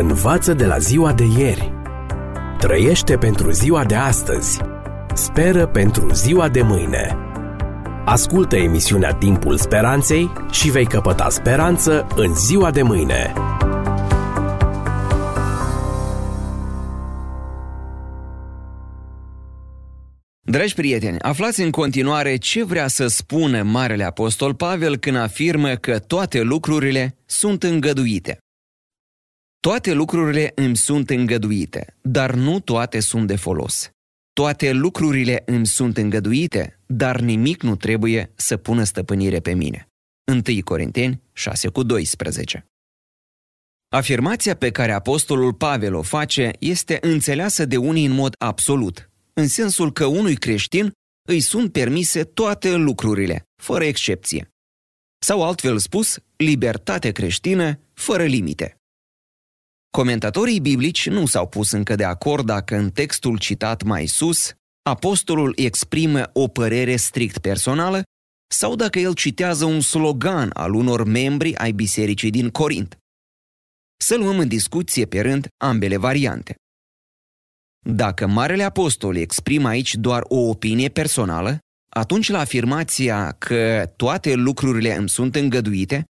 Învață de la ziua de ieri. Trăiește pentru ziua de astăzi. Speră pentru ziua de mâine. Ascultă emisiunea Timpul Speranței și vei căpăta speranță în ziua de mâine. Dragi prieteni, aflați în continuare ce vrea să spună Marele Apostol Pavel când afirmă că toate lucrurile sunt îngăduite. Toate lucrurile îmi sunt îngăduite, dar nu toate sunt de folos. Toate lucrurile îmi sunt îngăduite, dar nimic nu trebuie să pună stăpânire pe mine. 1 Corinteni 6 cu 12 Afirmația pe care apostolul Pavel o face este înțeleasă de unii în mod absolut, în sensul că unui creștin îi sunt permise toate lucrurile, fără excepție. Sau altfel spus, libertate creștină fără limite. Comentatorii biblici nu s-au pus încă de acord dacă în textul citat mai sus, apostolul exprimă o părere strict personală sau dacă el citează un slogan al unor membri ai bisericii din Corint. Să luăm în discuție pe rând ambele variante. Dacă Marele Apostol exprimă aici doar o opinie personală, atunci la afirmația că toate lucrurile îmi sunt îngăduite,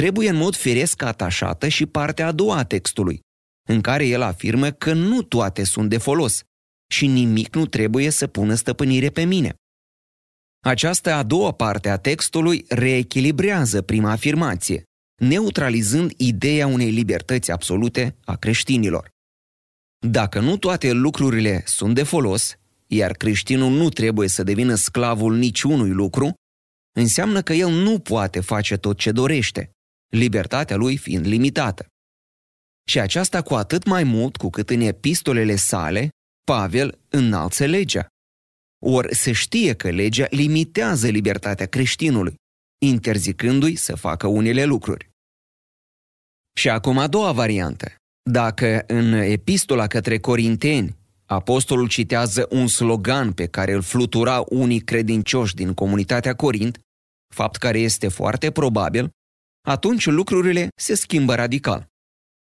trebuie în mod firesc atașată și partea a doua a textului, în care el afirmă că nu toate sunt de folos și nimic nu trebuie să pună stăpânire pe mine. Această a doua parte a textului reechilibrează prima afirmație, neutralizând ideea unei libertăți absolute a creștinilor. Dacă nu toate lucrurile sunt de folos, iar creștinul nu trebuie să devină sclavul niciunui lucru, înseamnă că el nu poate face tot ce dorește, libertatea lui fiind limitată. Și aceasta cu atât mai mult cu cât în epistolele sale Pavel înalță legea. Ori se știe că legea limitează libertatea creștinului, interzicându-i să facă unele lucruri. Și acum a doua variantă. Dacă în epistola către Corinteni apostolul citează un slogan pe care îl flutura unii credincioși din comunitatea Corint, fapt care este foarte probabil, atunci lucrurile se schimbă radical.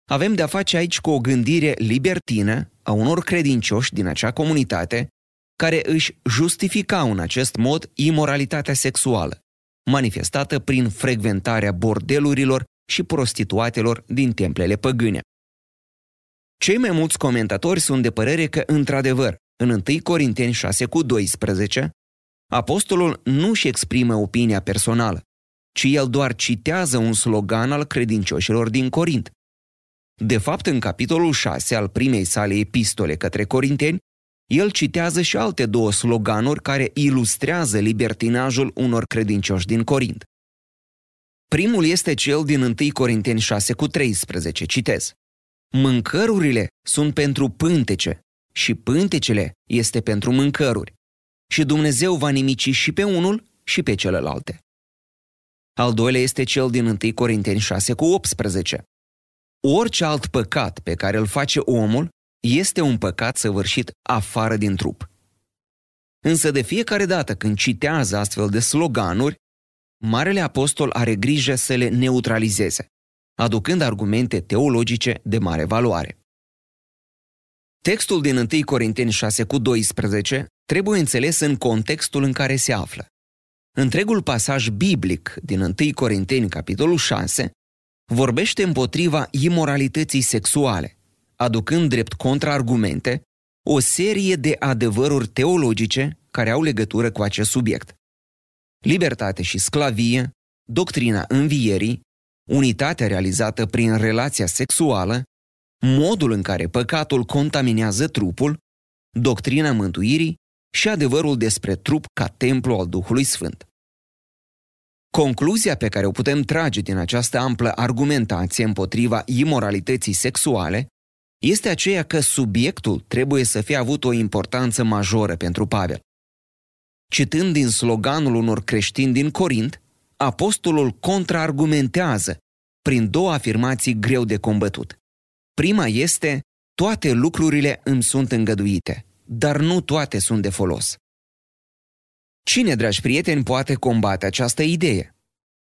Avem de-a face aici cu o gândire libertină a unor credincioși din acea comunitate care își justificau în acest mod imoralitatea sexuală, manifestată prin frecventarea bordelurilor și prostituatelor din templele păgâne. Cei mai mulți comentatori sunt de părere că, într-adevăr, în 1 Corinteni 6 cu 12, apostolul nu își exprimă opinia personală, ci el doar citează un slogan al credincioșilor din Corint. De fapt, în capitolul 6 al primei sale epistole către Corinteni, el citează și alte două sloganuri care ilustrează libertinajul unor credincioși din Corint. Primul este cel din 1 Corinteni 6 cu 13, citez. Mâncărurile sunt pentru pântece și pântecele este pentru mâncăruri. Și Dumnezeu va nimici și pe unul și pe celelalte. Al doilea este cel din 1 Corinteni 6 cu 18. Orice alt păcat pe care îl face omul este un păcat săvârșit afară din trup. Însă de fiecare dată când citează astfel de sloganuri, Marele Apostol are grijă să le neutralizeze, aducând argumente teologice de mare valoare. Textul din 1 Corinteni 6 cu 12 trebuie înțeles în contextul în care se află. Întregul pasaj biblic din 1 Corinteni, capitolul 6, vorbește împotriva imoralității sexuale, aducând drept contraargumente o serie de adevăruri teologice care au legătură cu acest subiect. Libertate și sclavie, doctrina învierii, unitatea realizată prin relația sexuală, modul în care păcatul contaminează trupul, doctrina mântuirii și adevărul despre trup ca templu al Duhului Sfânt. Concluzia pe care o putem trage din această amplă argumentație împotriva imoralității sexuale este aceea că subiectul trebuie să fie avut o importanță majoră pentru Pavel. Citând din sloganul unor creștini din Corint, apostolul contraargumentează prin două afirmații greu de combătut. Prima este, toate lucrurile îmi sunt îngăduite, dar nu toate sunt de folos. Cine, dragi prieteni, poate combate această idee?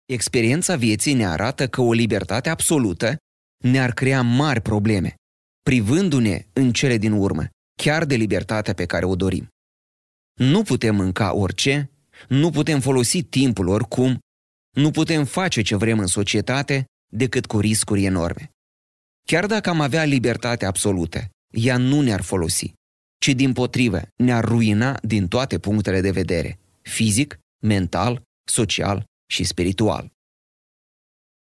Experiența vieții ne arată că o libertate absolută ne-ar crea mari probleme, privându-ne în cele din urmă, chiar de libertatea pe care o dorim. Nu putem mânca orice, nu putem folosi timpul oricum, nu putem face ce vrem în societate decât cu riscuri enorme. Chiar dacă am avea libertate absolută, ea nu ne-ar folosi, ci din potrivă ne-ar ruina din toate punctele de vedere, fizic, mental, social și spiritual.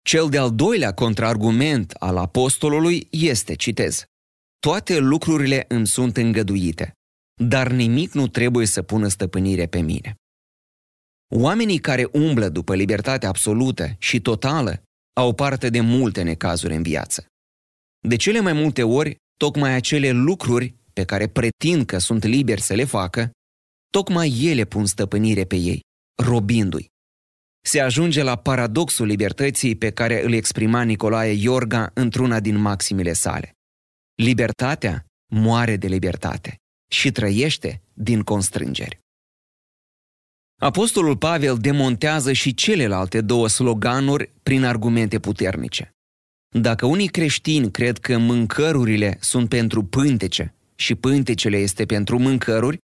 Cel de-al doilea contraargument al apostolului este, citez, Toate lucrurile îmi sunt îngăduite, dar nimic nu trebuie să pună stăpânire pe mine. Oamenii care umblă după libertate absolută și totală au parte de multe necazuri în viață. De cele mai multe ori, tocmai acele lucruri pe care pretind că sunt liberi să le facă, tocmai ele pun stăpânire pe ei, robindu-i. Se ajunge la paradoxul libertății pe care îl exprima Nicolae Iorga într-una din maximile sale. Libertatea moare de libertate și trăiește din constrângeri. Apostolul Pavel demontează și celelalte două sloganuri prin argumente puternice. Dacă unii creștini cred că mâncărurile sunt pentru pântece și pântecele este pentru mâncăruri,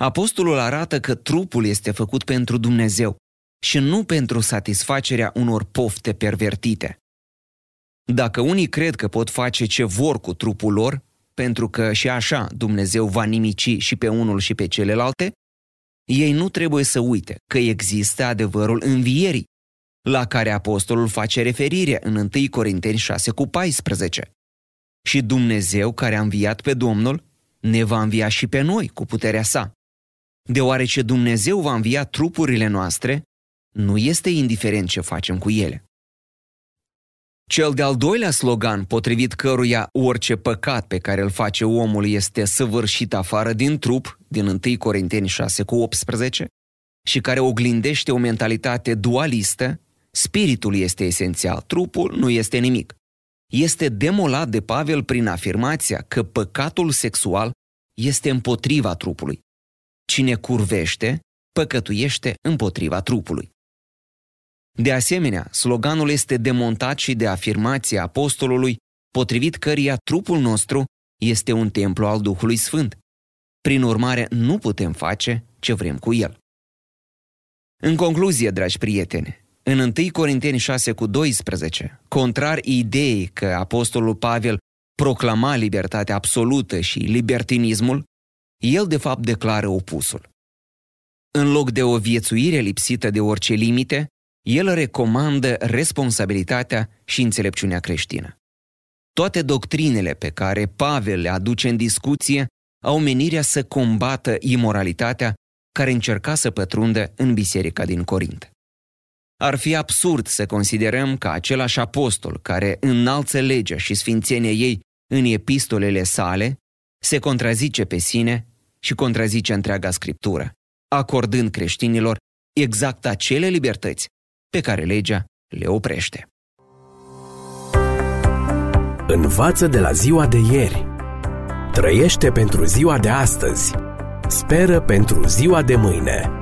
apostolul arată că trupul este făcut pentru Dumnezeu și nu pentru satisfacerea unor pofte pervertite. Dacă unii cred că pot face ce vor cu trupul lor, pentru că și așa Dumnezeu va nimici și pe unul și pe celelalte, ei nu trebuie să uite că există adevărul învierii, la care apostolul face referire în 1 Corinteni 6 cu 14. Și Dumnezeu care a înviat pe Domnul ne va învia și pe noi cu puterea sa. Deoarece Dumnezeu va învia trupurile noastre, nu este indiferent ce facem cu ele. Cel de-al doilea slogan, potrivit căruia orice păcat pe care îl face omul este săvârșit afară din trup, din 1 Corinteni 6 cu 18, și care oglindește o mentalitate dualistă, spiritul este esențial, trupul nu este nimic. Este demolat de Pavel prin afirmația că păcatul sexual este împotriva trupului. Cine curvește, păcătuiește împotriva trupului. De asemenea, sloganul este demontat și de afirmația apostolului, potrivit căreia trupul nostru este un templu al Duhului Sfânt. Prin urmare, nu putem face ce vrem cu el. În concluzie, dragi prieteni, în 1 Corinteni 6 cu 12, contrar ideii că apostolul Pavel proclama libertatea absolută și libertinismul, el de fapt declară opusul. În loc de o viețuire lipsită de orice limite, el recomandă responsabilitatea și înțelepciunea creștină. Toate doctrinele pe care Pavel le aduce în discuție au menirea să combată imoralitatea care încerca să pătrundă în biserica din Corint. Ar fi absurd să considerăm că același apostol care înalță legea și sfințenia ei în epistolele sale se contrazice pe sine și contrazice întreaga scriptură, acordând creștinilor exact acele libertăți pe care legea le oprește. Învață de la ziua de ieri. Trăiește pentru ziua de astăzi. Speră pentru ziua de mâine.